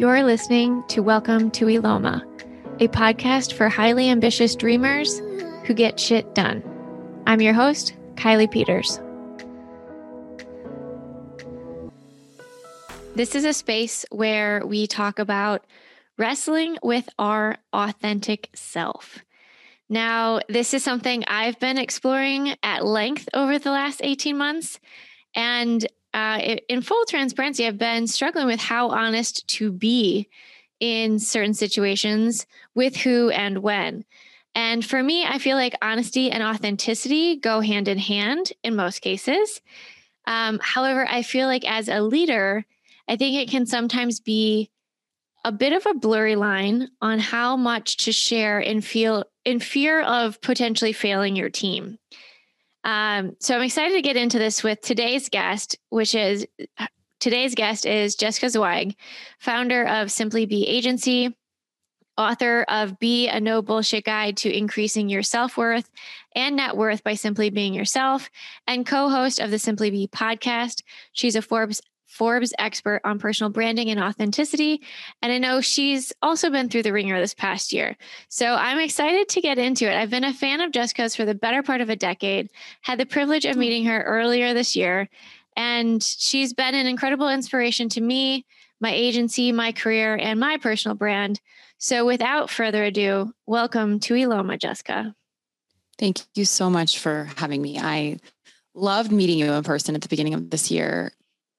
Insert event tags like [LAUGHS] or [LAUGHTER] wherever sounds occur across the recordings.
You're listening to Welcome to Eloma, a podcast for highly ambitious dreamers who get shit done. I'm your host, Kiley Peters. This is a space where we talk about wrestling with our authentic self. Now, this is something I've been exploring at length over the last 18 months. And uh, in full transparency, I've been struggling with how honest to be in certain situations with who and when. And for me, I feel like honesty and authenticity go hand in hand in most cases. Um, however, I feel like as a leader, I think it can sometimes be a bit of a blurry line on how much to share and feel in fear of potentially failing your team. Um, so I'm excited to get into this with today's guest, which is today's guest is Jessica Zweig, founder of Simply Be Agency, author of Be a No Bullshit Guide to Increasing Your Self Worth and Net Worth by Simply Being Yourself, and co host of the Simply Be podcast. She's a Forbes Forbes expert on personal branding and authenticity. And I know she's also been through the ringer this past year. So I'm excited to get into it. I've been a fan of Jessica's for the better part of a decade, had the privilege of hmm. meeting her earlier this year. And she's been an incredible inspiration to me, my agency, my career, and my personal brand. So without further ado, welcome to Eloma, Jessica. Thank you so much for having me. I loved meeting you in person at the beginning of this year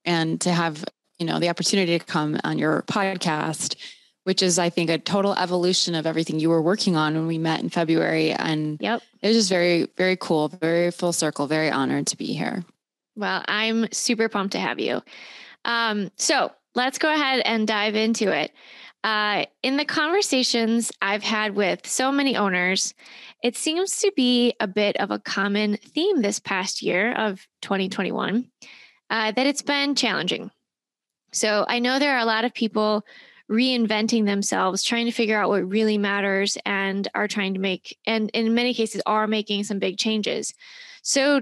and to have you know the opportunity to come on your podcast which is i think a total evolution of everything you were working on when we met in february. And yep. it was just very very cool very full circle very honored to be here. Well i'm super pumped to have you. Um, so let's go ahead and dive into it. Uh, in the conversations I've had with so many owners, it seems to be a bit of a common theme this past year of 2021 uh, that it's been challenging. So I know there are a lot of people reinventing themselves, trying to figure out what really matters, and are trying to make, and in many cases, are making some big changes. So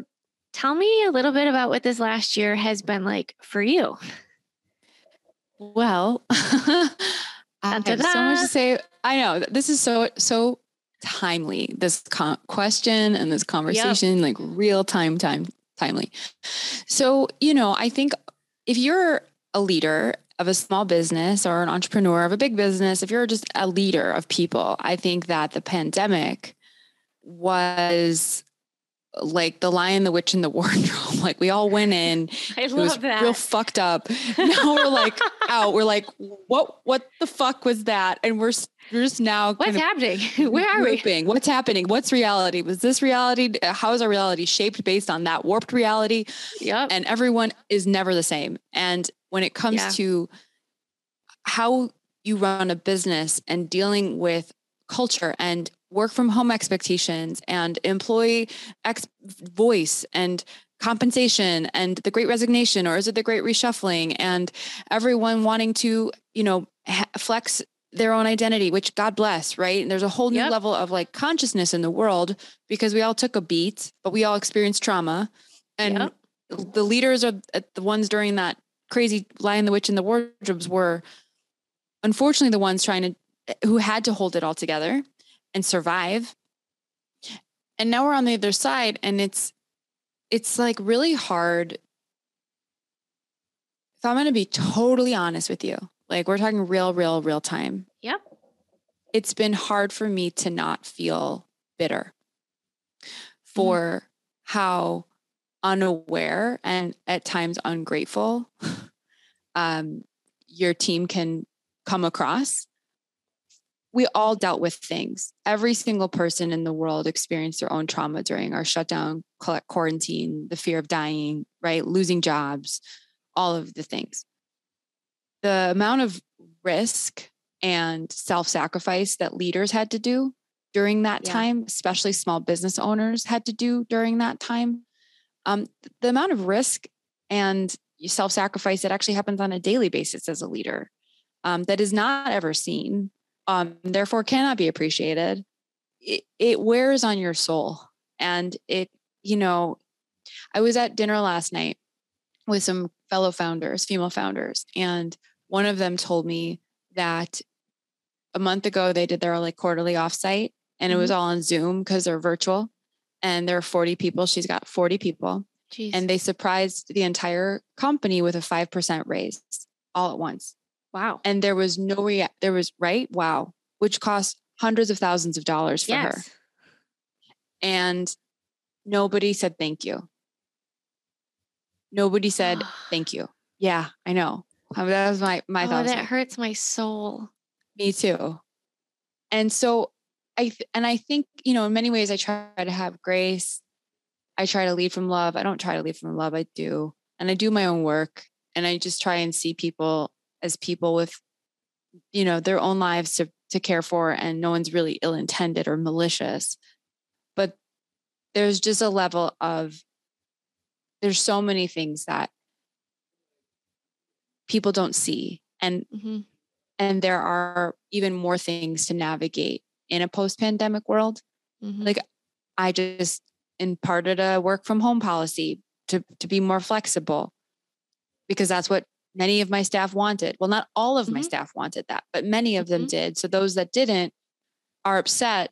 tell me a little bit about what this last year has been like for you. Well, [LAUGHS] I have so much to say. I know this is so so timely. This con- question and this conversation, yep. like real time, time timely. So, you know, I think if you're a leader of a small business or an entrepreneur of a big business, if you're just a leader of people, I think that the pandemic was like the lion, the witch, and the wardrobe. [LAUGHS] Like we all went in. [LAUGHS] I it love that. Real fucked up. Now we're like [LAUGHS] out. We're like, what? What the fuck was that? And we're we're just now. What's happening? Where are grouping. we? What's happening? What's reality? Was this reality? How is our reality shaped based on that warped reality? Yep. And everyone is never the same. And when it comes yeah. to how you run a business and dealing with culture and work from home expectations and employee ex- voice and compensation and the great resignation or is it the great reshuffling and everyone wanting to you know ha- flex their own identity which god bless right and there's a whole new yep. level of like consciousness in the world because we all took a beat but we all experienced trauma and yep. the leaders are uh, the ones during that crazy lion the witch and the wardrobes were unfortunately the ones trying to eh, who had to hold it all together and survive. And now we're on the other side and it's it's like really hard. If I'm going to be totally honest with you, like we're talking real real real time. Yep. It's been hard for me to not feel bitter for mm how unaware and at times ungrateful [LAUGHS] um, your team can come across we all dealt with things. Every single person in the world experienced their own trauma during our shutdown, quarantine, the fear of dying, right? Losing jobs, all of the things. The amount of risk and self sacrifice that leaders had to do during that yeah. time, especially small business owners had to do during that time. Um, the amount of risk and self sacrifice that actually happens on a daily basis as a leader um, that is not ever seen um, therefore cannot be appreciated, it, it wears on your soul. And it, you know, I was at dinner last night with some fellow founders, female founders, and one of them told me that a month ago they did their like quarterly offsite and it was mm-hmm. all on Zoom because they're virtual and there are 40 people. She's got 40 people. Jeez. And they surprised the entire company with a 5% raise all at once. Wow. And there was no rea- there was right? Wow, which cost hundreds of thousands of dollars for yes. her. And nobody said thank you. Nobody said thank [GASPS] you. Yeah, I know. Uh, that was my my oh, thoughts. That hurts my soul. Me too. And so I and I think, you know, in many ways I try to have grace. I try to lead from love. I don't try to lead from love. I do. And I do my own work and I just try and see people as people with you know, their own lives to to care for and no one's really ill-intended or malicious. But there's just a level of there's so many things that people don't see and mm-hmm. and there are even more things to navigate in a post-pandemic world mm-hmm. like i just imparted a work from home policy to to be more flexible because that's what many of my staff wanted well not all of mm-hmm. my staff wanted that but many of them mm-hmm. did so those that didn't are upset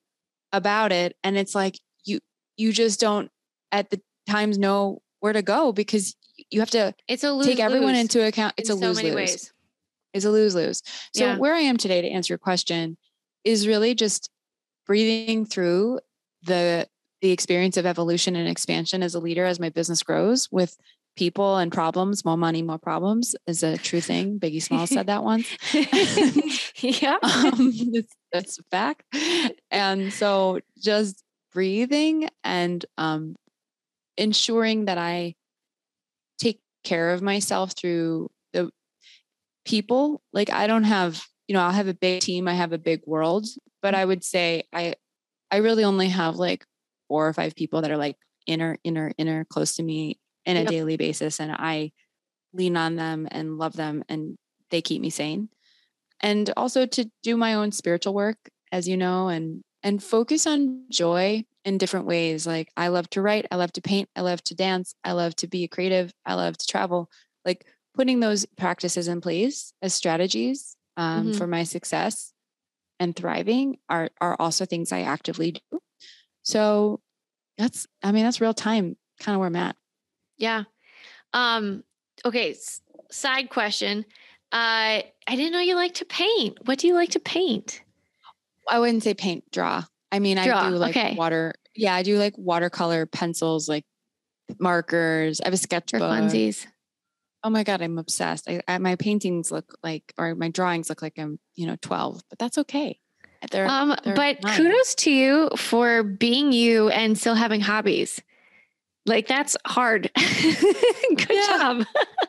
about it and it's like you you just don't at the times know where to go because you have to it's a lose, take everyone into account. It's in a lose so lose. Ways. It's a lose lose. So yeah. where I am today to answer your question is really just breathing through the the experience of evolution and expansion as a leader as my business grows with people and problems more money more problems is a true thing. Biggie smalls said that once. [LAUGHS] Yeah. [LAUGHS] Um, that's a fact. And so just breathing and um, ensuring that i take care of myself through the people. Like I don't have, you know, I'll have a big team, I have a big world, but I would say I I really only have like four or five people that are like inner, inner, inner close to me in a yep. daily basis. And I lean on them and love them and they keep me sane. And also to do my own spiritual work, as you know, and and focus on joy in different ways. Like I love to write, I love to paint, I love to dance, I love to be creative, I love to travel. Like putting those practices in place as strategies um, mm-hmm. for my success and thriving are are also things I actively do. So that's I mean that's real time kind of where I'm at. Yeah. Um okay, S- side question. Uh I didn't know you like to paint. What do you like to paint? I wouldn't say paint, draw. I mean, Draw. I do like okay. water. Yeah, I do like watercolor pencils, like markers. I have a sketchbook. For funsies. Oh my god, I'm obsessed. I, I, my paintings look like, or my drawings look like I'm, you know, 12, but that's okay. They're, um, they're but kudos to you for being you and still having hobbies. Like that's hard. [LAUGHS] Good yeah, job.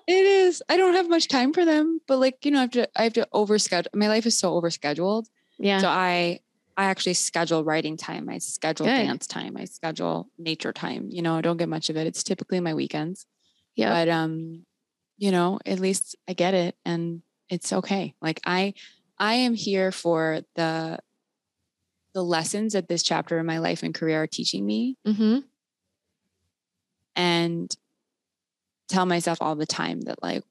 it is. I don't have much time for them, but like, you know, I have to I have to overschedule. My life is so overscheduled. Yeah. So I I actually schedule writing time. I schedule Good. dance time. I schedule nature time. You know, I don't get much of it. It's typically my weekends. Yeah. But um, you know, at least I get it and it's okay. Like I I am here for the the lessons that this chapter in my life and career are teaching me. Mm-hmm. And tell myself all the time that like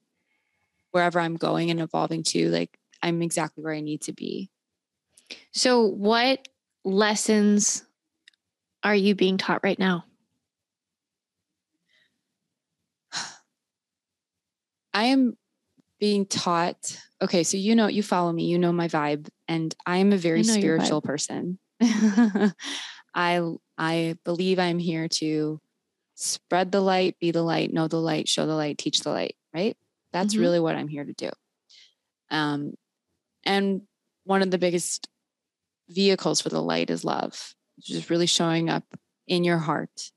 wherever I'm going and evolving to, like I'm exactly where I need to be. So, what lessons are you being taught right now? [SIGHS] I am being taught. Okay, so you know, you follow me, you know my vibe, and I am a very spiritual person. [LAUGHS] I I believe I'm here to spread the light, be the light, know the light, show the light, teach the light, right? That's mm-hmm. really what I'm here to do. Um, and one of the biggest vehicles for the light is love, just really showing up in your heart.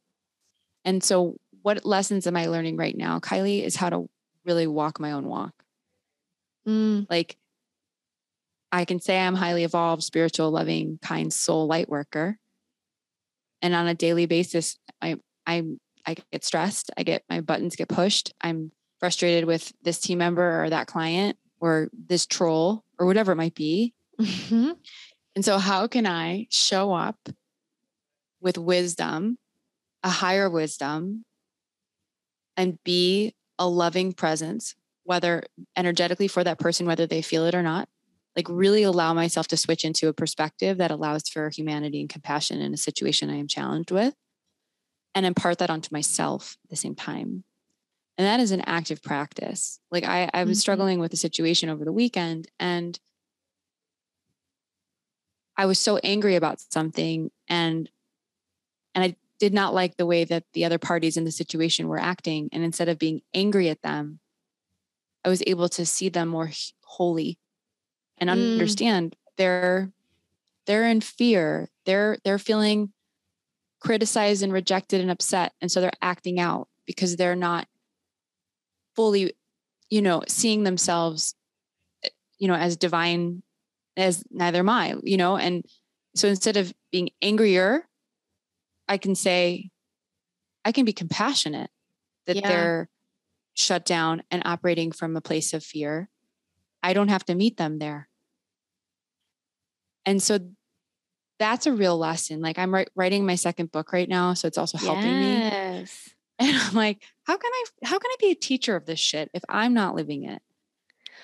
And so, what lessons am I learning right now, Kiley, is how to really walk my own walk. Mm. Like, I can say I'm highly evolved, spiritual, loving, kind soul light worker. And on a daily basis, I I I get stressed. I get my buttons get pushed. I'm frustrated with this team member or that client or this troll or whatever it might be. Mm-hmm. And so, how can I show up with wisdom, a higher wisdom, and be a loving presence, whether energetically for that person, whether they feel it or not, like really allow myself to switch into a perspective that allows for humanity and compassion in a situation I am challenged with and impart that onto myself at the same time. And that is an active practice. Like I, I was mm-hmm. struggling with a situation over the weekend and I was so angry about something and and I did not like the way that the other parties in the situation were acting. And instead of being angry at them, I was able to see them more wholly and mm. understand they're they're in fear. They're they're feeling criticized and rejected and upset. And so they're acting out because they're not fully, you know, seeing themselves, you know, as divine as neither am I, you know, and so instead of being angrier, I can say, I can be compassionate that yeah. they're shut down and operating from a place of fear. I don't have to meet them there. And so that's a real lesson. Like I'm writing my second book right now, so it's also helping yes. me. [LAUGHS] And I'm like, how can I how can I be a teacher of this shit if I'm not living it?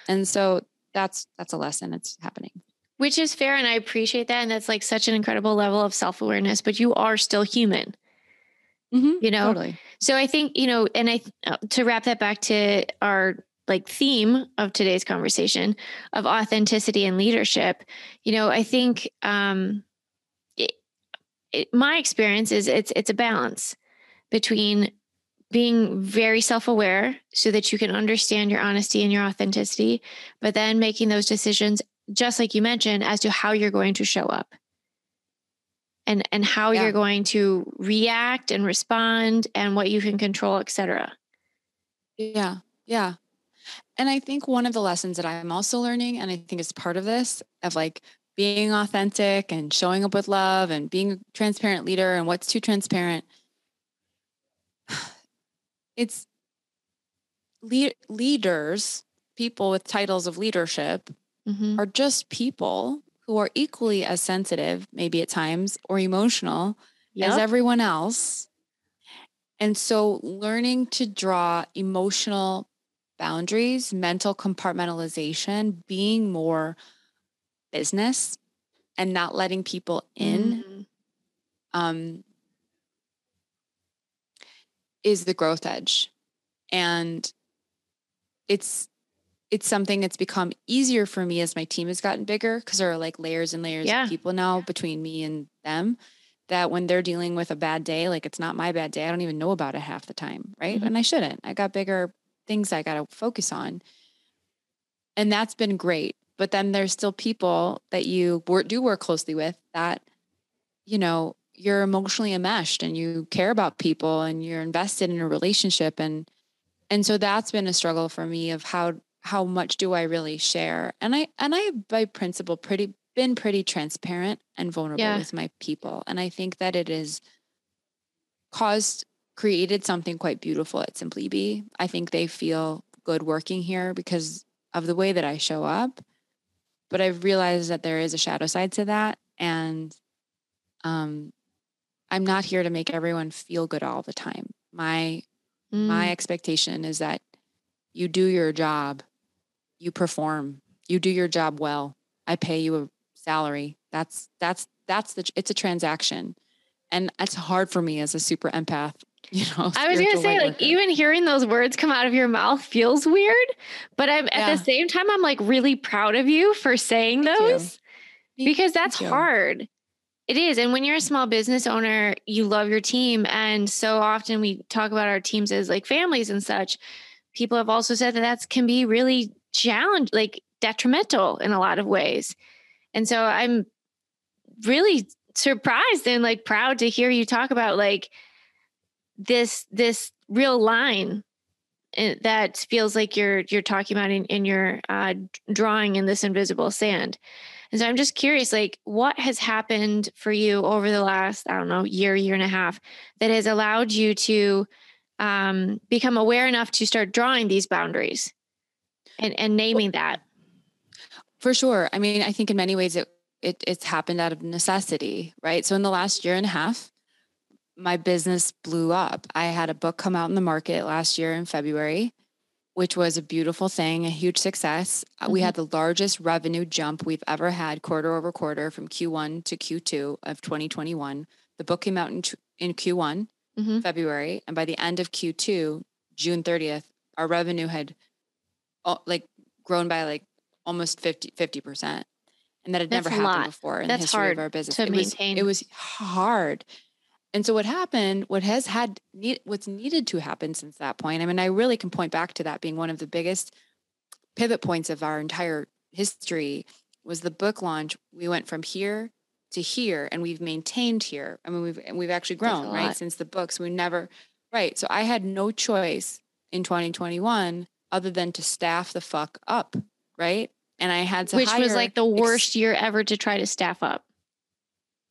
And so that's that's a lesson It's happening. Which is fair and I appreciate that and that's like such an incredible level of self-awareness, but you are still human. Mm-hmm, you know. Totally. So I think, you know, and I uh, to wrap that back to our like theme of today's conversation of authenticity and leadership, you know, I think um it, my experience is it's it's a balance between being very self-aware so that you can understand your honesty and your authenticity but then making those decisions just like you mentioned as to how you're going to show up. And and how yeah. you're going to react and respond and what you can control etc yeah. Yeah. And i think one of the lessons that i'm also learning and i think it's part of this of like being authentic and showing up with love and being a transparent leader and what's too transparent [SIGHS] it's lead, leaders people with titles of leadership mm-hmm. are just people who are equally as sensitive maybe at times or emotional yep. as everyone else and so learning to draw emotional boundaries mental compartmentalization being more business and not letting people in mm-hmm. um, is the growth edge and it's it's something that's become easier for me as my team has gotten bigger because there are like layers and layers yeah. of people now between me and them that when they're dealing with a bad day like it's not my bad day i don't even know about it half the time right mm-hmm. and i shouldn't i got bigger things i got to focus on and that's been great but then there's still people that you work, do work closely with that, you know, you're emotionally enmeshed and you care about people and you're invested in a relationship. And, and so that's been a struggle for me of how, how much do I really share? And I, and I by principle pretty, been pretty transparent and vulnerable yeah. with my people. And I think that it is caused, created something quite beautiful at Simply Be. I think they feel good working here because of the way that I show up but I've realized that there is a shadow side to that. And um, I'm not here to make everyone feel good all the time. My mm. my expectation is that you do your job, you perform, you do your job well. I pay you a salary. That's that's that's the it's a transaction. And it's hard for me as a super empath [LAUGHS] you know i was gonna say like worker. even hearing those words come out of your mouth feels weird but i'm yeah. at the same time i'm like really proud of you for saying those because that's hard. It is and when you're a small business owner you love your team and so often we talk about our teams as like families and such. People have also said that that can be really challenge like detrimental in a lot of ways. And so i'm really surprised and like proud to hear you talk about like this this real line eh, that feels like you're you're talking about in, in your uh, drawing in this invisible sand. And so i'm just curious like what has happened for you over the last i don't know year year and a half that has allowed you to um, become aware enough to start drawing these boundaries and, and naming that? for sure. I mean i think in many ways it, it it's happened out of necessity right? So in the last year and a half my business blew up. I had a book come out in the market last year in February. which was a beautiful thing, a huge success. Mm-hmm. We had the largest revenue jump we've ever had quarter over quarter from Q1 to Q2 of 2021. The book came out in, in Q1, mm-hmm. February, and by the end of Q2, June 30th, our revenue had like grown by like almost 50 50% and that had That's never happened before in That's the history of our business. To it maintain. Was, it was hard. And so what happened, what has had need, what's needed to happen since that point. I mean, I really can point back to that being one of the biggest pivot points of our entire history was the book launch. We went from here to here and we've maintained here. I mean, we've we've actually grown, right? Since the books. We never right. So I had no choice in 2021 other than to staff the fuck up, right? And I had to Which was like the worst ex- year ever to try to staff up.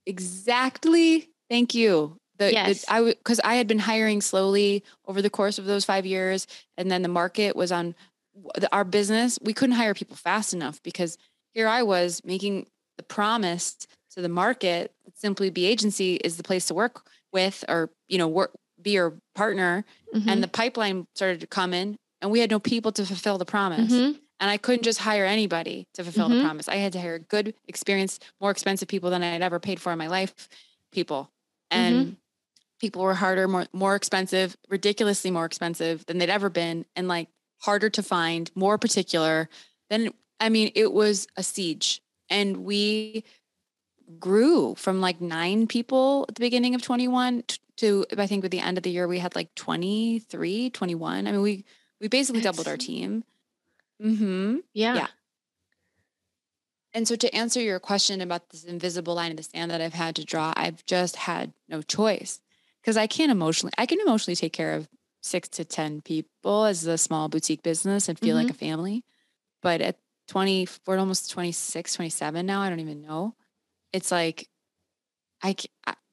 Exactly. Thank you. The, yes. The, I because I had been hiring slowly over the course of those five years, and then the market was on our business. We couldn't hire people fast enough because here I was making the promise to the market simply be agency is the place to work with or you know work be your partner mm-hmm. and the pipeline started to come in and we had no people to fulfill the promise mm-hmm. and i couldn't just hire anybody to fulfill mm-hmm. the promise i had to hire good experienced more expensive people than i had ever paid for in my life people and mm-hmm. people were harder more more expensive ridiculously more expensive than they'd ever been and like harder to find more particular than i mean it was a siege and we grew from like nine people at the beginning of 21 to I think with the end of the year we had like 23, 21. I mean we we basically doubled our team. Mhm. Yeah. Yeah. And so to answer your question about this invisible line in the sand that I've had to draw, I've just had no choice because I can't emotionally I can emotionally take care of 6 to 10 people as a small boutique business and feel mm-hmm. like a family. But at 20 we're almost 26, 27 now, I don't even know it's like I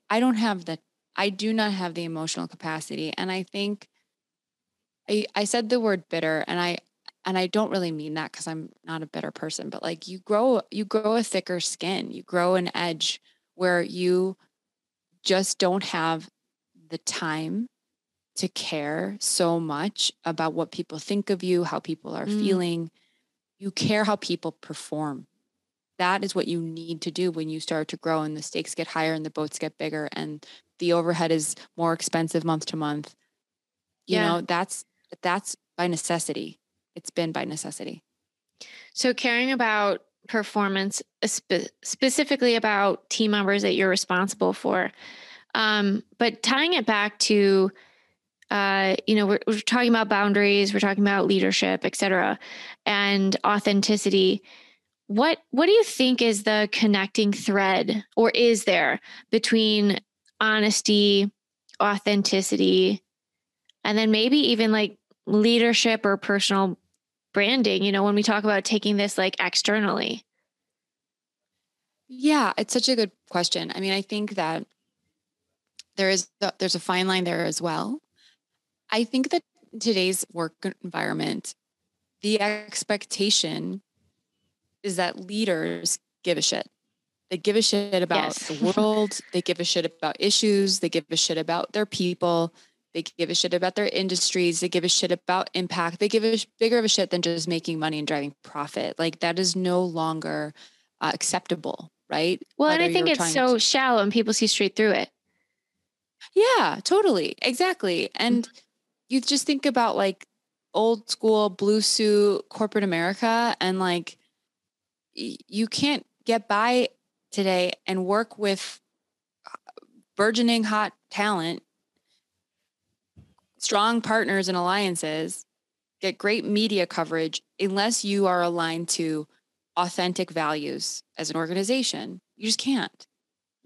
I don't have the I do not have the emotional capacity and I think I I said the word bitter and I and I don't really mean that cuz I'm not a bitter person but like you grow you grow a thicker skin you grow an edge where you just don't have the time to care so much about what people think of you how people are mm. feeling you care how people perform that is what you need to do when you start to grow and the stakes get higher and the boats get bigger and the overhead is more expensive month to month you yeah. know that's that's by necessity it's been by necessity. So caring about performance spe- specifically about team members that you're responsible for um, but tying it back to uh, you know we're, we're talking about boundaries we're talking about leadership et cetera and authenticity. What what do you think is the connecting thread or is there between honesty, authenticity, and then maybe even like leadership or personal branding, you know, when we talk about taking this like externally? Yeah, it's such a good question. I mean, I think that there is uh, there's a fine line there as well. I think that today's work environment, the expectation is that leaders give a shit. They give a shit about yes. the world. they give a shit about issues. They give a shit about their people. They give a shit about their industries. They give a shit about impact. They give a bigger of a shit than just making money and driving profit. Like that is no longer uh, acceptable, right? Well, Whether and I think it's so to- shallow and people see straight through it. Yeah, totally. Exactly. And mm-hmm. you just think about like old school blue suit corporate America and like you can't get by today and work with burgeoning hot talent, strong partners and alliances, get great media coverage unless you are aligned to authentic values as an organization. You just can't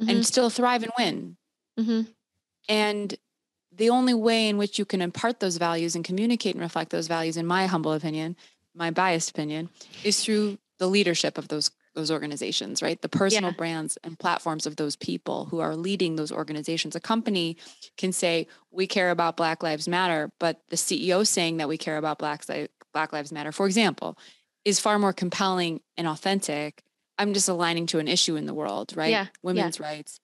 mm-hmm. and still thrive and win. Mm-hmm. And the only way in which you can impart those values and communicate and reflect those values, in my humble opinion, my biased opinion, is through the leadership of those those organizations, right? The personal yeah. brands and platforms of those people who are leading those organizations. A company can say, we care about Black Lives Matter, but the CEO saying that we care about Black, Black Lives Matter, for example, is far more compelling and authentic. I'm just aligning to an issue in the world, right? Yeah. Women's yeah. rights,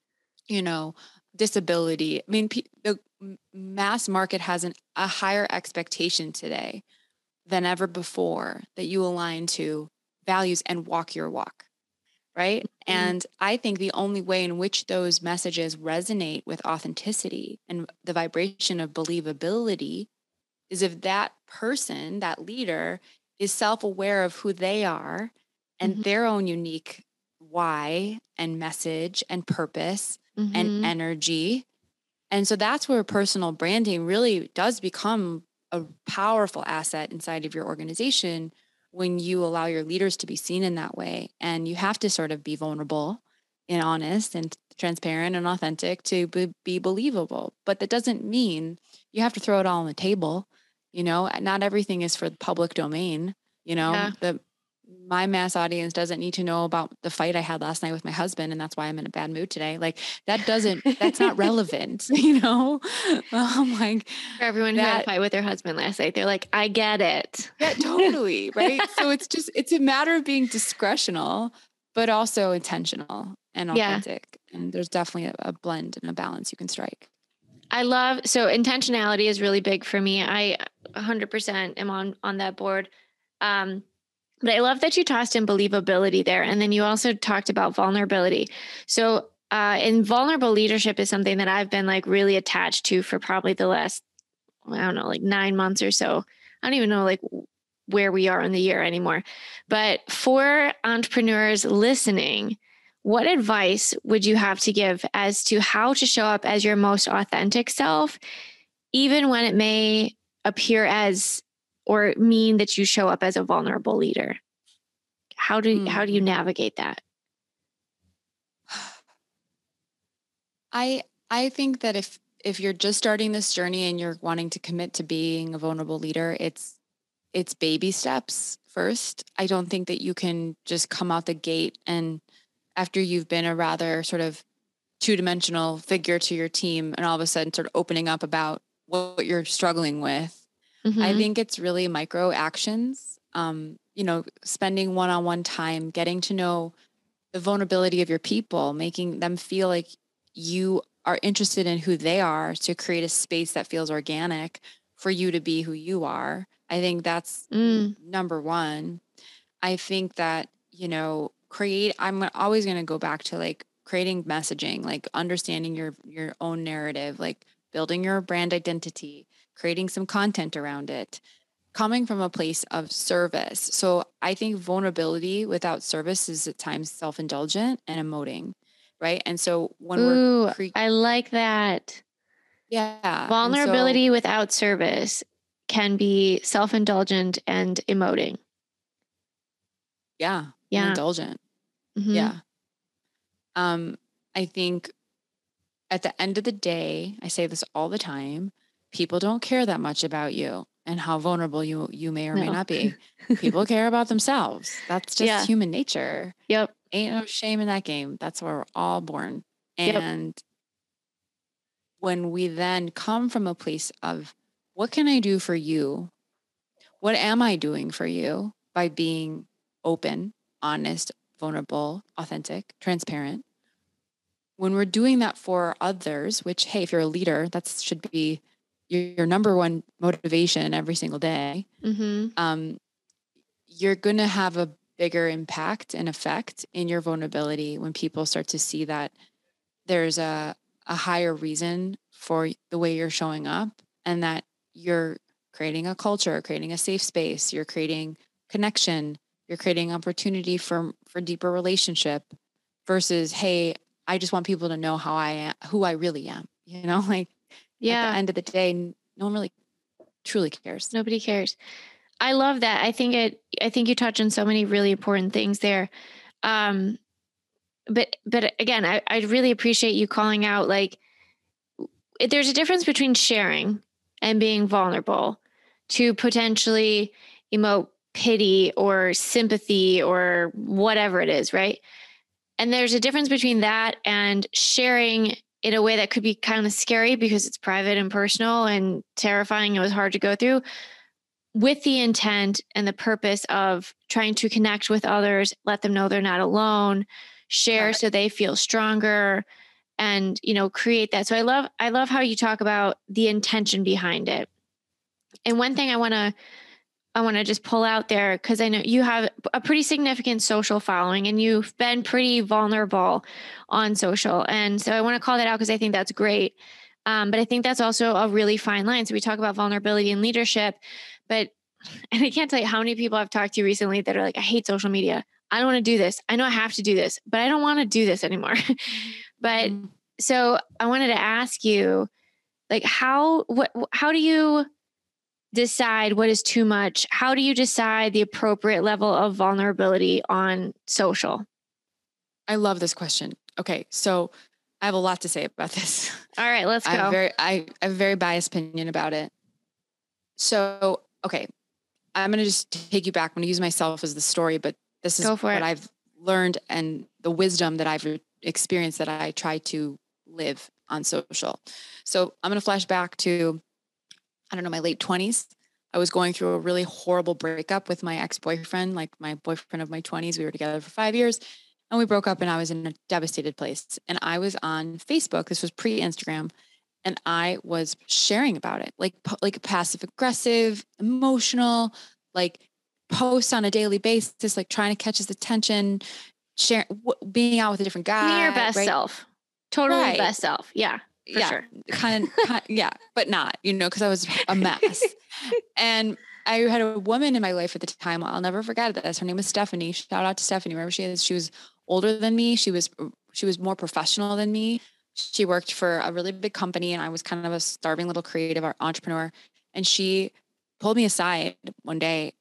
you know, disability. I mean, the mass market has an, a higher expectation today than ever before that you align to values and walk your walk. Right. Mm-hmm. And I think the only way in which those messages resonate with authenticity and the vibration of believability is if that person, that leader, is self aware of who they are and mm-hmm. their own unique why and message and purpose mm-hmm. and energy. And so that's where personal branding really does become a powerful asset inside of your organization when you allow your leaders to be seen in that way. And you have to sort of be vulnerable and honest and transparent and authentic to be, be believable. But that doesn't mean you have to throw it all on the table. You know, not everything is for the public domain. You know, yeah. the my mass audience doesn't need to know about the fight I had last night with my husband and that's why I'm in a bad mood today. Like that doesn't that's not [LAUGHS] relevant, [LAUGHS] you know? Um like for everyone that, who had a fight with their husband last night, they're like, I get it. Yeah, totally. Right. [LAUGHS] so it's just it's a matter of being discretional, but also intentional and authentic. Yeah. And there's definitely a, a blend and a balance you can strike. I love so intentionality is really big for me. I 100% am on on that board. Um but I love that you tossed in believability there. And then you also talked about vulnerability. So, uh, and vulnerable leadership is something that I've been like really attached to for probably the last, I don't know, like nine months or so. I don't even know like where we are in the year anymore. But for entrepreneurs listening, what advice would you have to give as to how to show up as your most authentic self, even when it may appear as or mean that you show up as a vulnerable leader? How do mm. how do you navigate that? [SIGHS] I I think that if if you're just starting this journey and you're wanting to commit to being a vulnerable leader, it's it's baby steps first. I don't think that you can just come out the gate and after you've been a rather sort of two-dimensional figure to your team and all of a sudden sort of opening up about what you're struggling with Mm-hmm. I think it's really micro actions. Um, you know, spending one on one time, getting to know the vulnerability of your people, making them feel like you are interested in who they are to create a space that feels organic for you to be who you are. I think that's mm. number one. I think that, you know, create, I'm always going to go back to like creating messaging, like understanding your your own narrative, like building your brand identity, creating some content around it, coming from a place of service. So I think vulnerability without service is at times self indulgent and emoting, right? And so when Ooh, we're, cre- I like that. Yeah. Vulnerability so, without service can be self indulgent and emoting. Yeah. Yeah. Indulgent. Mm-hmm. Yeah. Um, I think at the end of the day, I say this all the time people don't care that much about you and how vulnerable you you may or no. may not be. [LAUGHS] People care about themselves. That's just yeah. human nature. Yep. Ain't no shame in that game. That's where we're all born. And yep. when we then come from a place of what can I do for you? What am I doing for you by being open, honest, vulnerable, authentic, transparent? When we're doing that for others, which hey, if you're a leader, that should be your number one motivation every single day, mm-hmm. um, you're going to have a bigger impact and effect in your vulnerability when people start to see that there's a, a higher reason for the way you're showing up and that you're creating a culture, creating a safe space, you're creating connection, you're creating opportunity for for deeper relationship versus hey, I just want people to know how I am, who I really am. You know, [LAUGHS] like yeah. at the end of the day, no one really truly cares. Nobody cares. I love that. I think it I think you touch on so many really important things there. Um but but again, I, I really appreciate you calling out like there's a difference between sharing and being vulnerable to potentially emote pity or sympathy or whatever it is, right? And there's a difference between that and sharing in a way that could be kind of scary because it's private and personal and terrifying. It was hard to go through with the intent and the purpose of trying to connect with others, let them know they're not alone, share right. so they feel stronger and you know create that. So I love I love how you talk about the intention behind it. And one thing I want to I want to just pull out there because I know you have a pretty significant social following and you've been pretty vulnerable on social. And so I want to call that out because I think that's great. Um, but I think that's also a really fine line. So we talk about vulnerability and leadership, but [LAUGHS] and I can't tell you how many people I've talked to recently that are like, I hate social media. I don't want to do this. I know I have to do this, but I don't want to do this anymore. [LAUGHS] but mm-hmm. so I wanted to ask you, like, how what how do you decide what is too much? How do you decide the appropriate level of vulnerability on social? I love this question. Okay, so I have a lot to say about [LAUGHS] this. All right, let's go. I have, very, I have a very biased opinion about it. So, okay, I'm going to just take you back. I'm going to use myself as the story, but this is what it. I've learned and the wisdom that I've experienced that I try to live on social. So I'm going to flash back to, I don't know, my late 20s. I was going through a really horrible breakup with my ex boyfriend, like my boyfriend of my 20s. We were together for five years and we broke up, and I was in a devastated place. And I was on Facebook. This was pre Instagram and I was sharing about it, like like passive aggressive, emotional, like posts on a daily basis, like trying to catch his attention, sharing, being out with a different guy, being your best right? self, totally right. best self, yeah, for yeah, sure, [LAUGHS] kind of, kind, yeah, but not, you know, because I was a mess, [LAUGHS] and I had a woman in my life at the time. I'll never forget this. Her name was Stephanie. Shout out to Stephanie, wherever she is. She was older than me. She was she was more professional than me she worked for a really big company and I was kind of a starving little creative entrepreneur. And she pulled me aside one day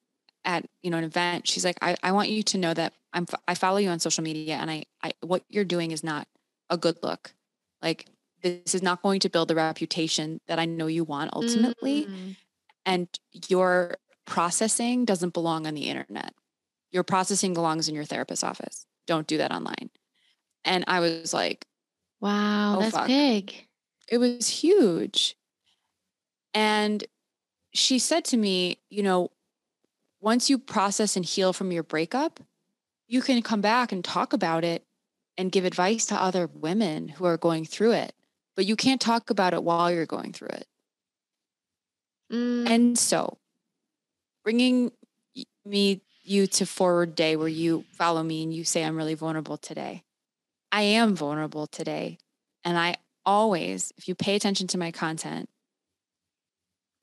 at, you know, an event. She's like, I, I want you to know that I'm, I follow you on social media and I, I, what you're doing is not a good look. Like this is not going to build the reputation that I know you want ultimately. Mm-hmm. And your processing doesn't belong on the internet. Your processing belongs in your therapist's office. Don't do that online. And I was like, Wow, oh, that's fuck. big. It was huge. And she said to me, you know, once you process and heal from your breakup, you can come back and talk about it and give advice to other women who are going through it, but you can't talk about it while you're going through it. Mm. And so, bringing me you to forward day where you follow me and you say I'm really vulnerable today. I am vulnerable today. And I always, if you pay attention to my content,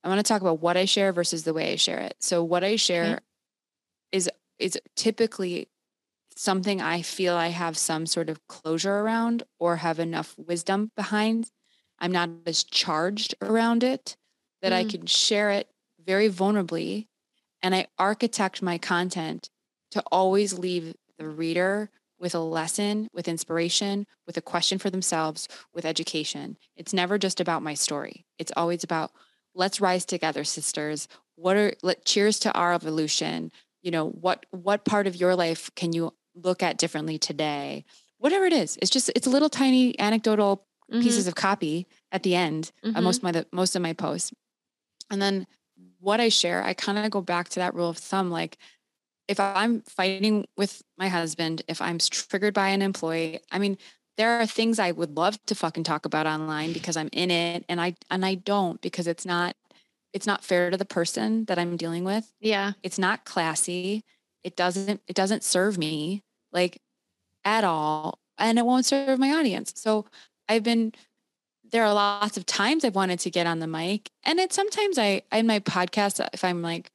I want to talk about what I share versus the way I share it. So what I share okay. is is typically something I feel I have some sort of closure around or have enough wisdom behind. I'm not as charged around it that mm. I can share it very vulnerably and I architect my content to always leave the reader with a lesson, with inspiration, with a question for themselves, with education. It's never just about my story. It's always about let's rise together, sisters. What are let cheers to our evolution. You know, what what part of your life can you look at differently today? Whatever it is. It's just it's a little tiny anecdotal mm-hmm. pieces of copy at the end mm-hmm. of most of my the, most of my posts. And then what I share, I kind of go back to that rule of thumb like if I'm fighting with my husband, if I'm triggered by an employee, I mean, there are things I would love to fucking talk about online because I'm in it and I and I don't because it's not it's not fair to the person that I'm dealing with. Yeah. It's not classy. It doesn't it doesn't serve me like at all and it won't serve my audience. So I've been there are lots of times I've wanted to get on the mic and it sometimes I in my podcast if I'm like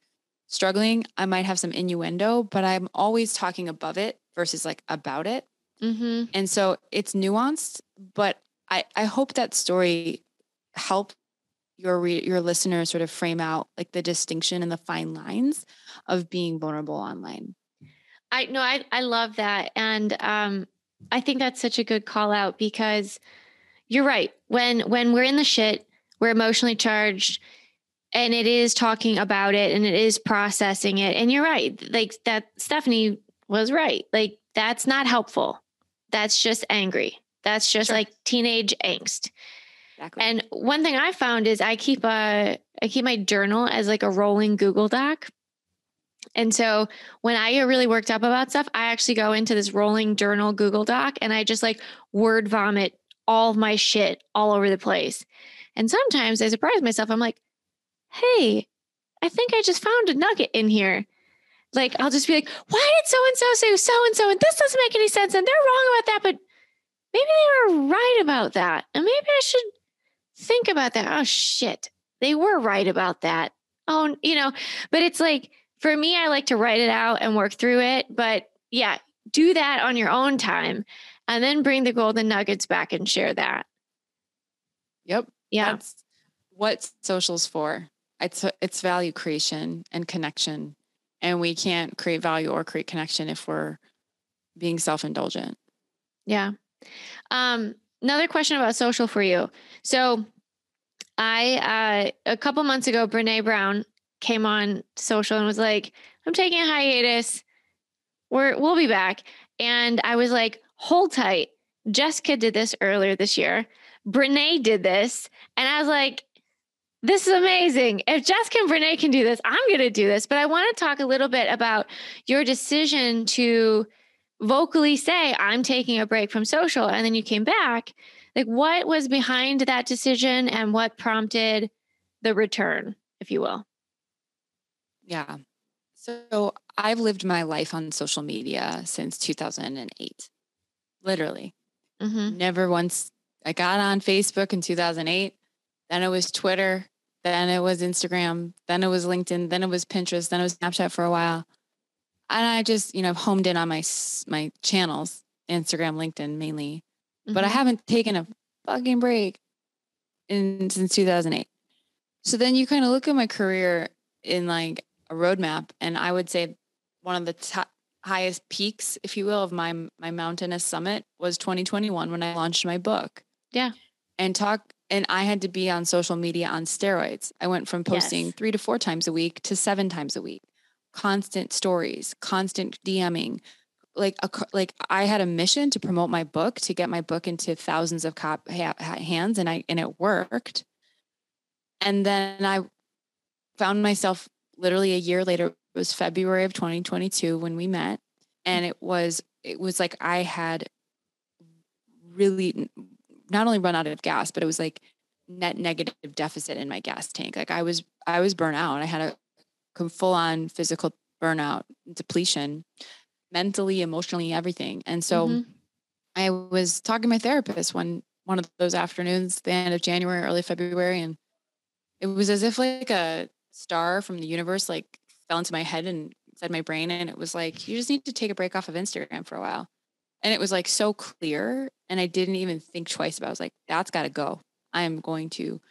struggling, I might have some innuendo, but I'm always talking above it versus like about it. Mm-hmm. And so it's nuanced, but I, I hope that story help your re- your listeners sort of frame out like the distinction and the fine lines of being vulnerable online. I know I I love that and um I think that's such a good call out because you're right. When when we're in the shit, we're emotionally charged and it is talking about it and it is processing it. And you're right. Like that Stephanie was right. Like that's not helpful. That's just angry. That's just sure. like teenage angst. Exactly. And one thing I found is I keep a I keep my journal as like a rolling Google Doc. And so when I get really worked up about stuff, I actually go into this rolling journal Google Doc and I just like word vomit all of my shit all over the place. And sometimes I surprise myself. I'm like, hey, I think I just found a nugget in here. Like, I'll just be like, why did so and so say so and so? And this doesn't make any sense. And they're wrong about that. But maybe they were right about that. And maybe I should think about that. Oh, shit. They were right about that. Oh, you know, but it's like, for me, I like to write it out and work through it. But yeah, do that on your own time and then bring the golden nuggets back and share that. Yep. Yeah. That's what social's for. It's it's value creation and connection. And we can't create value or create connection if we're being self-indulgent. Yeah. Um, another question about social for you. So I uh a couple months ago, Brene Brown came on social and was like, I'm taking a hiatus. We're we'll be back. And I was like, hold tight. Jessica did this earlier this year. Brene did this. And I was like, this is amazing. If Jessica and Brene can do this, I'm going to do this. But I want to talk a little bit about your decision to vocally say, I'm taking a break from social. And then you came back. Like, what was behind that decision and what prompted the return, if you will? Yeah. So I've lived my life on social media since 2008 literally. Mm-hmm. Never once. I got on Facebook in 2008. Then it was Twitter. Then it was Instagram. Then it was LinkedIn. Then it was Pinterest. Then it was Snapchat for a while. And I just, you know, homed in on my my channels, Instagram, LinkedIn mainly. Mm-hmm. But I mm-hmm. haven't taken a fucking break in since 2008. So then you kind of look at my career in like a roadmap, and I would say one of the top highest peaks, if you will, of my my mountainous summit was 2021 when I launched my book. Yeah. And talk and I had to be on social media on steroids. I went from posting yes. 3 to 4 times a week to 7 times a week. Constant stories, constant DMing. Like a, like I had a mission to promote my book, to get my book into thousands of cop ha- hands and I and it worked. And then I found myself literally a year later it was February of 2022 when we met. And it was, it was like I had really not only run out of gas, but it was like net negative deficit in my gas tank. Like I was, I was burnt out. I had a full on physical burnout, depletion, mentally, emotionally, everything. And so mm-hmm. I was talking to my therapist one one of those afternoons, the end of January, early February, and it was as if like a star from the universe like fell into my head and said my brain and it was like you just need to take a break off of instagram for a while and it was like so clear and i didn't even think twice about it. i was like that's got to go i am going to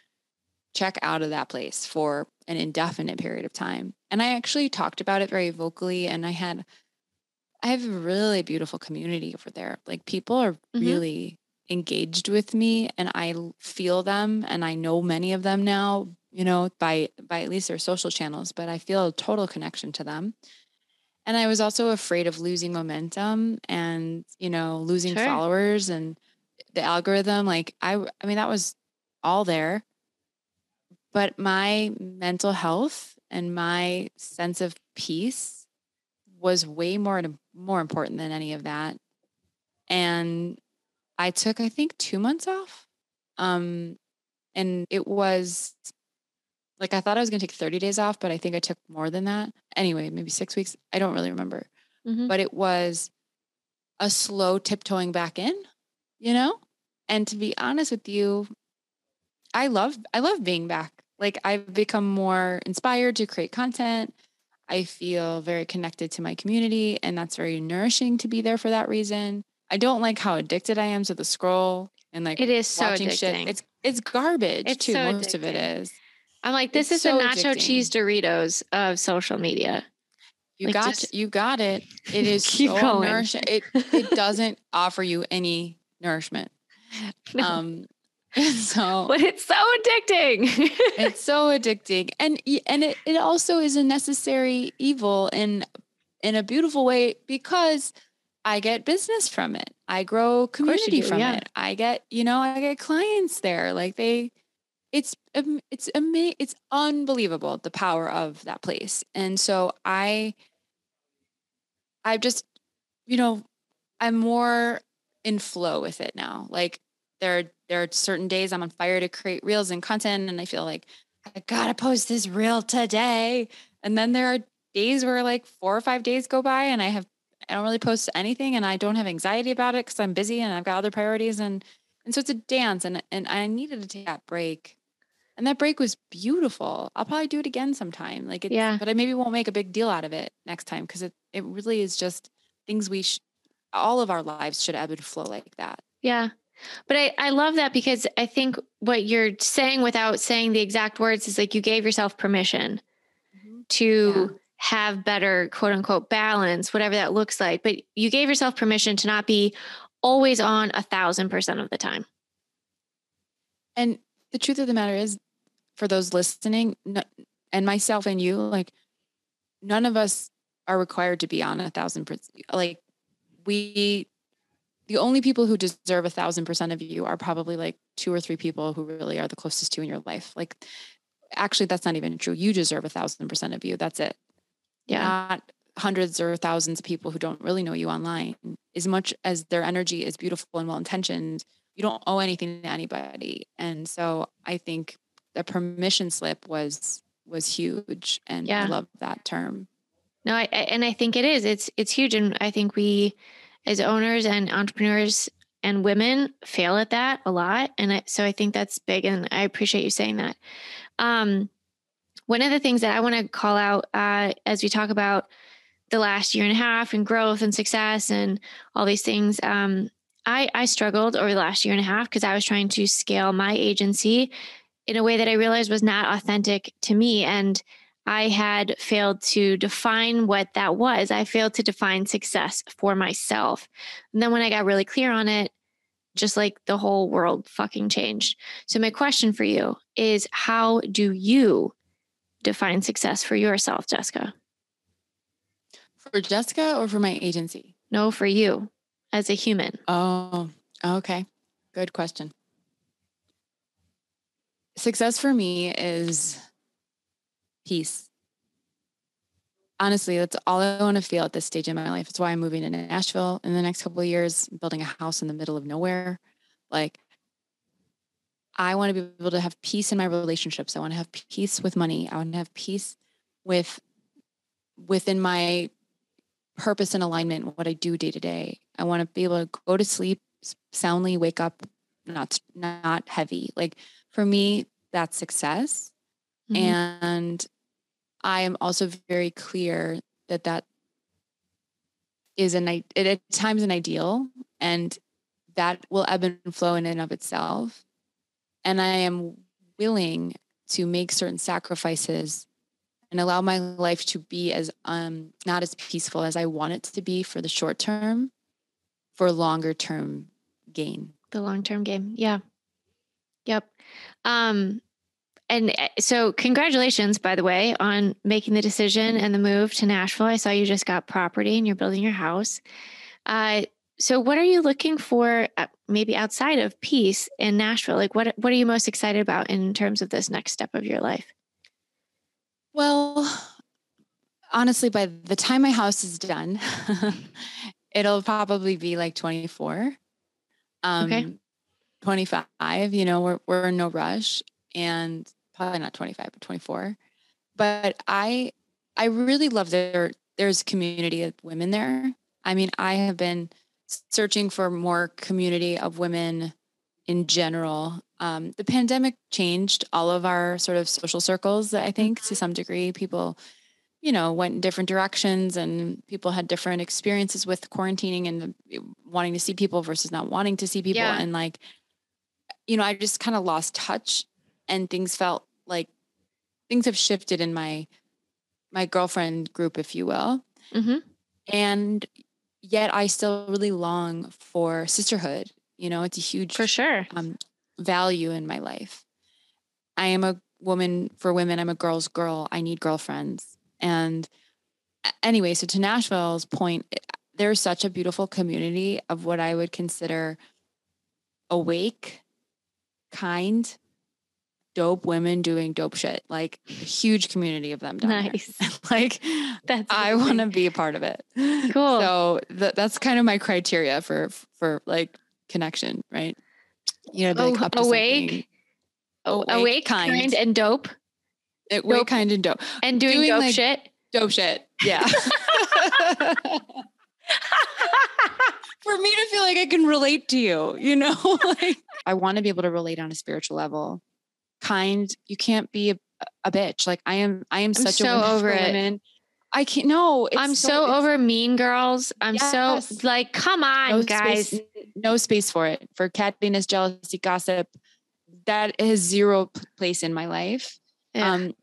check out of that place for an indefinite period of time and i actually talked about it very vocally and i had i have a really beautiful community over there like people are mm-hmm. really engaged with me and i feel them and i know many of them now you know, by by at least their social channels, but I feel a total connection to them. And I was also afraid of losing momentum and, you know, losing sure. followers and the algorithm. Like I I mean, that was all there. But my mental health and my sense of peace was way more more important than any of that. And I took, I think, two months off. Um, and it was like I thought I was going to take 30 days off, but I think I took more than that. Anyway, maybe six weeks. I don't really remember. Mm-hmm. But it was a slow tiptoeing back in, you know? And to be honest with you, I love I love being back. Like I've become more inspired to create content. I feel very connected to my community and that's very nourishing to be there for that reason. I don't like how addicted I am to the scroll and like it is so watching addicting. shit. It's it's garbage it's too. So Most addicting. of it is. I'm like, this it's is so the nacho addicting. cheese Doritos of social media. You like got just, you got it. It [LAUGHS] is so going. nourishing. [LAUGHS] It it doesn't offer you any nourishment. No. Um [LAUGHS] so but it's so addicting. it's so addicting. And and it, it also is a necessary evil in in a beautiful way because I get business from it. I grow community do, from yeah. it. I get, you know, I get clients there. Like they it's it's ama- it's unbelievable the power of that place. And so I I've just you know I'm more in flow with it now. Like there there are certain days I'm on fire to create reels and content and I feel like I gotta post this reel today. And then there are days where like four or five days go by and I have I don't really post anything and I don't have anxiety about it because I'm busy and I've got other priorities and and so it's a dance and and I needed to take that break. And that break was beautiful. I'll probably do it again sometime. Like it, yeah. but I maybe won't make a big deal out of it next time because it it really is just things we sh- all of our lives should ebb and flow like that. Yeah. But I, I love that because I think what you're saying without saying the exact words is like you gave yourself permission mm-hmm. to yeah. Have better quote unquote balance, whatever that looks like. But you gave yourself permission to not be always on a thousand percent of the time. And the truth of the matter is, for those listening, and myself and you, like none of us are required to be on a thousand percent. Like we the only people who deserve a thousand percent of you are probably like two or three people who really are the closest to you in your life. Like, actually, that's not even true. You deserve a thousand percent of you. That's it. Yeah. Not hundreds or thousands of people who don't really know you online. As much as their energy is beautiful and well intentioned, you don't owe anything to anybody. And so I think the permission slip was was huge, and yeah. I love that term. No, I, and I think it is. It's it's huge, and I think we as owners and entrepreneurs and women fail at that a lot. And I, so I think that's big. And I appreciate you saying that. Um, one of the things that I want to call out uh, as we talk about the last year and a half and growth and success and all these things, um, I, I struggled over the last year and a half because I was trying to scale my agency in a way that I realized was not authentic to me. And I had failed to define what that was. I failed to define success for myself. And then when I got really clear on it, just like the whole world fucking changed. So, my question for you is how do you define success for yourself, Jessica? For Jessica or for my agency? No, for you as a human. Oh, okay. Good question. Success for me is peace. Honestly, that's all I want to feel at this stage in my life. It's why I'm moving to Nashville in the next couple of years, building a house in the middle of nowhere. Like, I want to be able to have peace in my relationships. I want to have peace with money. I want to have peace with within my purpose and alignment what I do day to day. I want to be able to go to sleep soundly, wake up not not heavy. Like for me, that's success. Mm-hmm. And I am also very clear that that is an it at times an ideal and that will ebb and flow in and of itself. And I am willing to make certain sacrifices and allow my life to be as um not as peaceful as I want it to be for the short term for longer term gain. The long term game. Yeah. Yep. Um and eh, so congratulations by the way on making the decision and the move to nashville i saw you just got property and you're building your house uh, so what are you looking for uh, maybe outside of peace in nashville? Like what what are you most excited about in terms of this next step of your life? Well honestly by the time my house is done [LAUGHS] it'll probably be like 24 um okay. 25 you know we're, we're in no rush and probably not 25 but 24 but i i really love there there's community of women there. I mean i have been searching for more community of women in general. Um, the pandemic changed all of our sort of social circles i think to some degree. People you know went in different directions and people had different experiences with quarantining and wanting to see people versus not wanting to see people. Yeah. and like you know i just kind of lost touch and things felt like things have shifted in my my girlfriend group if you will. Mm-hmm. and yet i still really long for sisterhood you know it's a huge for sure. um, value in my life. I am a woman for women i'm a girl's girl i need girlfriends. And anyway so to nashville's point there's such a beautiful community of what i would consider awake kind dope women doing dope shit. Like huge community of them. nice. [LAUGHS] like that's I want to be a part of it. Cool. So th- that's kind of my criteria for for like connection, right? You know, like oh, awake, oh, awake, awake, kind. kind, and dope. Uh, it, way Dope. kind and dope. and doing, Doing, dope like- shit. Dope shit. Yeah. [LAUGHS] [LAUGHS] For me to feel like I can relate to you, you know, like I want to be able to relate on a spiritual level. Kind, you can't be a, a bitch. Like I am, I am such so a woman over it. women. I can't. No, it's I'm so, it's over mean girls. I'm so like, come on, no guys. Space, no space for it. For cattiness, jealousy, gossip. That has zero place in my life. Yeah. Um,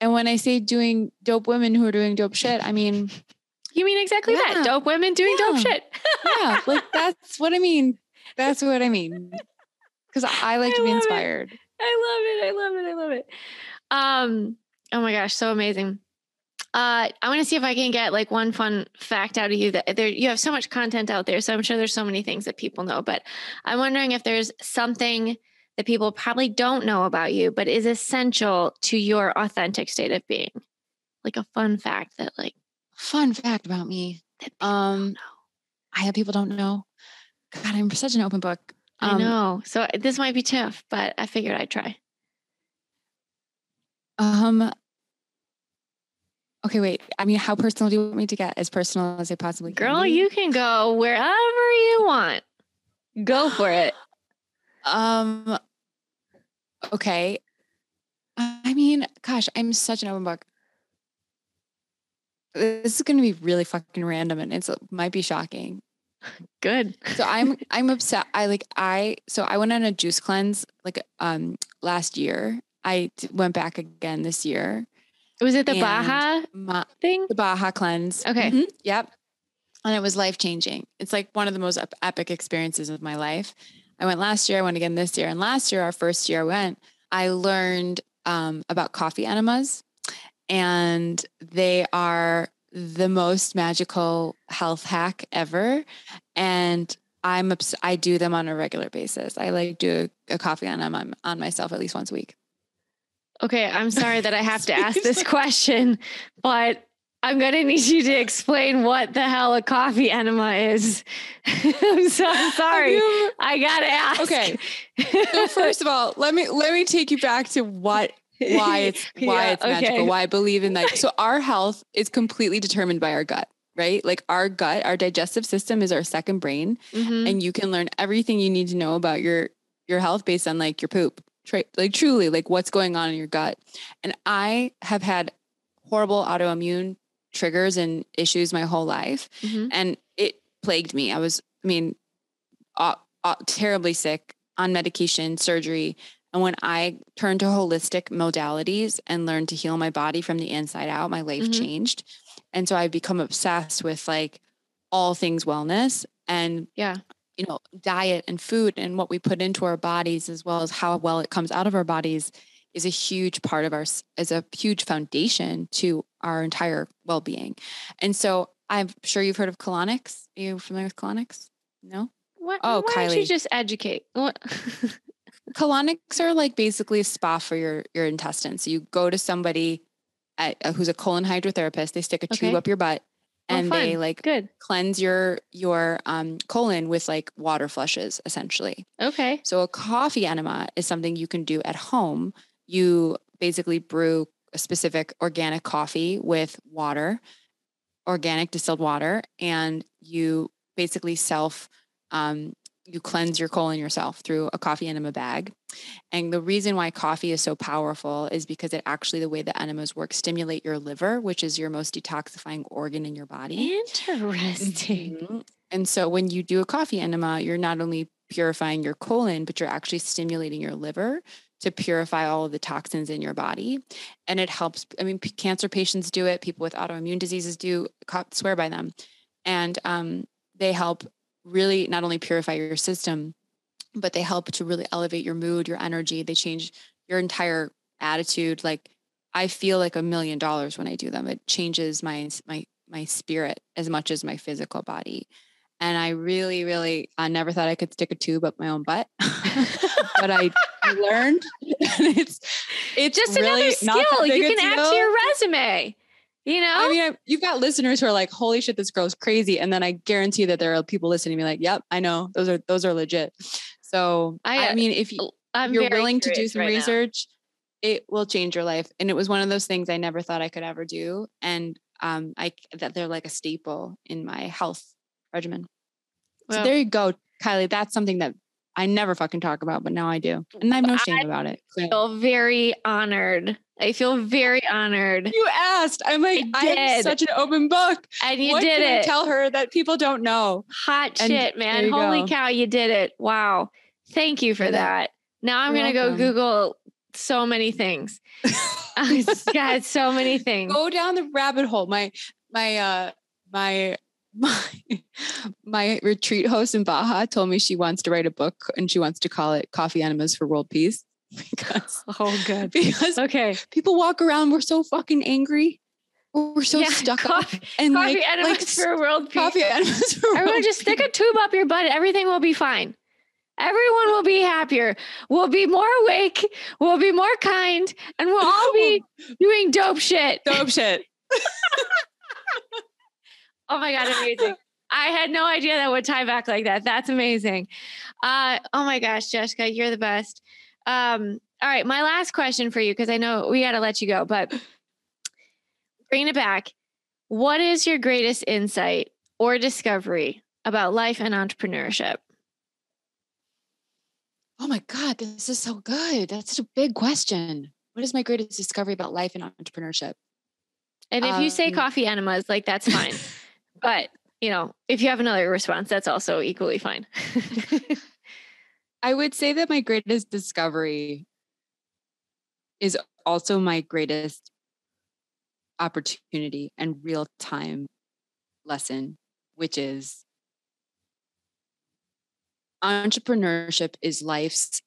and when I say doing dope women who are doing dope shit, I mean, you mean exactly that? Dope women doing dope shit. yeah, like [LAUGHS] that's what I mean. That's what I mean. Because I like I to be inspired. it. I love it. I love it. I love it. Um, oh my gosh, so amazing. Uh, I want to see if I can get like one fun fact out of you that there you have so much content out there. So I'm sure there's so many things that people know, but I'm wondering if there's something that people probably don't know about you, but is essential to your authentic state of being. Like a fun fact that like Fun fact about me. that people Um, don't know. I have people don't know. God, I'm such an open book. I Um, know. So uh, this might be tough, but I figured I'd try. Um. Okay, wait. I mean, how personal do you want me to get? As personal as I possibly can. Girl, be? you can go wherever you want. Go for it. [SIGHS] Um. Okay. I mean, gosh, I'm such an open book. This is going to be really fucking random, and it's it might be shocking. Good. So I'm I'm upset. I like I so I went on a juice cleanse like um last year. I went back again this year. Was it the Baja My, thing? the Baja cleanse. Okay. Mhm, Yep. And it was life changing. It's like one of the most epic experiences of my life. I went last year. I went again this year. And last year, our first year I went, I learned um, about coffee enemas, and they are the most magical health hack ever. And I'm obs- I do them on a regular basis. I like do a, a coffee enema on myself at least once a week. Okay, I'm sorry that I have to [LAUGHS] ask this question, but I'm going to need you to explain what the hell a coffee enema is. [LAUGHS] I'm so sorry. you- I got to ask. Okay. so first of all, let me let me take you back to what why [LAUGHS] it's why Yeah, it's magical, okay. why I believe in that. So [LAUGHS] our health is completely determined by our gut, right? Like our gut, our digestive system is our second brain, Mhm. and you can learn everything you need to know about your your health based on like your poop. Tra- like truly, like what's going on in your gut. And I have had horrible autoimmune triggers and issues my whole life Mhm. and it plagued me. I was, I mean, uh, uh, terribly sick on medication, surgery. And when I turned to holistic modalities and learned to heal my body from the inside out, my life Mhm. changed. And so I've become obsessed with like all things wellness and, Yeah. you know, diet and food and what we put into our bodies, as well as how well it comes out of our bodies, is a huge part of our, is a huge foundation to our entire well being. And so I'm sure you've heard of colonics. Are you familiar with colonics? No? What, Oh, why don't you just educate? What? [LAUGHS] colonics are like basically a spa for your your intestines. So you go to somebody at, uh, who's a colon hydrotherapist. They stick a tube Okay. up your butt Oh, and they like Good. cleanse your your um, colon with like water flushes essentially. Okay. So a coffee enema is something you can do at home. You basically brew a specific organic coffee with water, organic distilled water, and you basically self um, you cleanse your colon yourself through a coffee enema bag. And the reason why coffee is so powerful is because it actually the way the enemas work stimulate your liver, which is your most detoxifying organ in your body. Interesting. Mhm. And so when you do a coffee enema, you're not only purifying your colon, but you're actually stimulating your liver to purify all of the toxins in your body. And it helps. I mean, p- cancer patients do it. People with autoimmune diseases do co- swear by them. And um, they help really not only purify your system, but they help to really elevate your mood, your energy. They change your entire attitude. Like I feel like a million dollars when I do them. It changes my my my spirit as much as my physical body. And I really, really, I never thought I could stick a tube up my own butt, [LAUGHS] but I learned. [LAUGHS] and it's it's Just really another skill you can add to your resume. You know? I mean, I, you've got listeners who are like, "Holy shit, this girl's crazy," and then I guarantee that there are people listening to me like, "Yep, I know those are those are legit." So I, I, mean, if you, I'm you're willing to do some right now. research, it will change your life. And it was one of those things I never thought I could ever do. And um, I that they're like a staple in my health regimen. Well, so there you go, Kiley. That's something that I never fucking talk about, but now I do. And I have no shame I about it. I feel very honored. I feel very honored. You asked. I'm like, I am such an open book. And you what did it. I tell her that people don't know. Hot and shit, man. Holy go. cow, you did it. Wow. Thank you for that. Now I'm going to go Google so many things. [LAUGHS] God, [LAUGHS] so many things. Go down the rabbit hole. My my uh my [LAUGHS] my my retreat host in Baja told me she wants to write a book and she wants to call it Coffee Enemas for World Peace. [LAUGHS] Because oh good. Because okay. People walk around, we're so fucking angry. We're so yeah, stuck coffee, up. And coffee like, enemas like, for world peace. Coffee enemas for Everyone just stick a tube up your butt. Everything will be fine. Everyone will be happier. We'll be more awake. We'll be more kind. And we'll all be [LAUGHS] doing dope shit. Dope shit. [LAUGHS] oh my God, amazing. I had no idea that would tie back like that. That's amazing. Uh, oh my gosh, Jessica, you're the best. Um, all right, my last question for you, because I know we got to let you go, but [CLEARS THROAT] bringing it back, what is your greatest insight or discovery about life and entrepreneurship? Oh my God, this is so good. That's such a big question. What is my greatest discovery about life and entrepreneurship? And if um, you say um, coffee enemas, like that's fine. [LAUGHS] but, you know, if you have another response, that's also equally fine. [LAUGHS] I would say that my greatest discovery is also my greatest opportunity and real time lesson, which is entrepreneurship is life's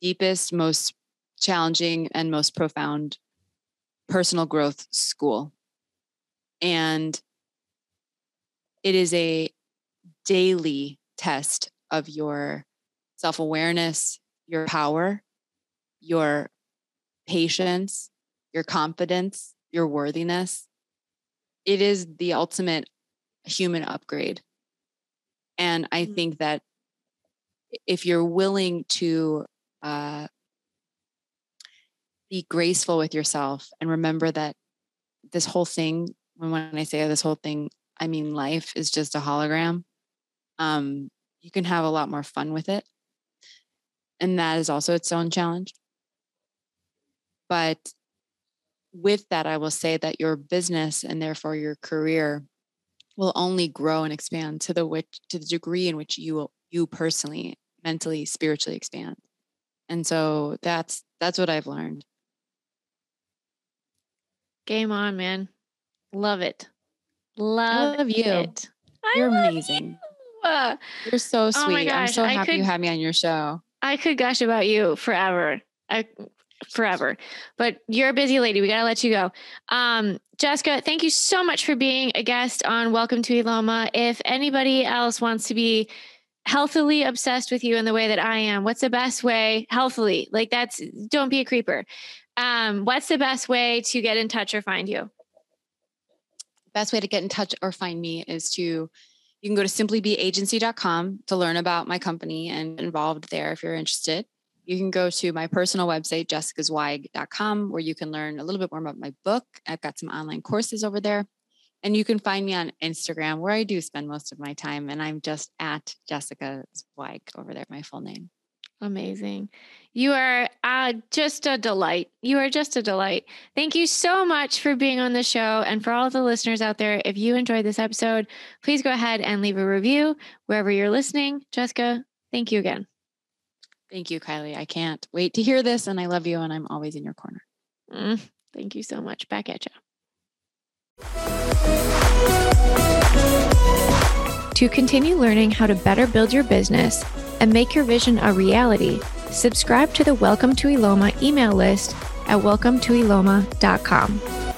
deepest, most challenging, and most profound personal growth school. And it is a daily test of your self awareness, your power, your patience, your confidence, your worthiness. It is the ultimate human upgrade. And I mm-hmm. think that if you're willing to uh, be graceful with yourself and remember that this whole thing, when, when I say this whole thing, I mean life is just a hologram. Um, you can have a lot more fun with it. And that is also its own challenge. But with that, I will say that your business and therefore your career will only grow and expand to the which to the degree in which you will you personally mentally spiritually expand. And so that's that's what i've learned. Game on man. Love it. Love, love you. it. you're amazing. you. you're so oh sweet. Oh i'm so happy could, you had me on your show i could gush about you forever I, forever. But you're a busy lady. We got to let you go. Um, Jessica, thank you so much for being a guest on Welcome to Eloma. If anybody else wants to be healthily obsessed with you in the way that I am, what's the best way healthily? Like that's don't be a creeper. Um, what's the best way to get in touch or find you? Best way to get in touch or find me is to you can go to simplybeagency.com to learn about my company and involved there if you're interested you can go to my personal website, jessicazweig.com, where you can learn a little bit more about my book. I've got some online courses over there. And you can find me on Instagram, where I do spend most of my time. And I'm just at Jessica Zweig over there, my full name. Amazing. You are uh, just a delight. You are just a delight. Thank you so much for being on the show. And for all the listeners out there, if you enjoyed this episode, please go ahead and leave a review wherever you're listening. Jessica, thank you again. Thank you, Kiley. I can't wait to hear this. And I love you. And I'm always in your corner. Mm, thank you so much. Back at you. To continue learning how to better build your business and make your vision a reality, subscribe to the Welcome to Eloma email list at welcometoeloma.com.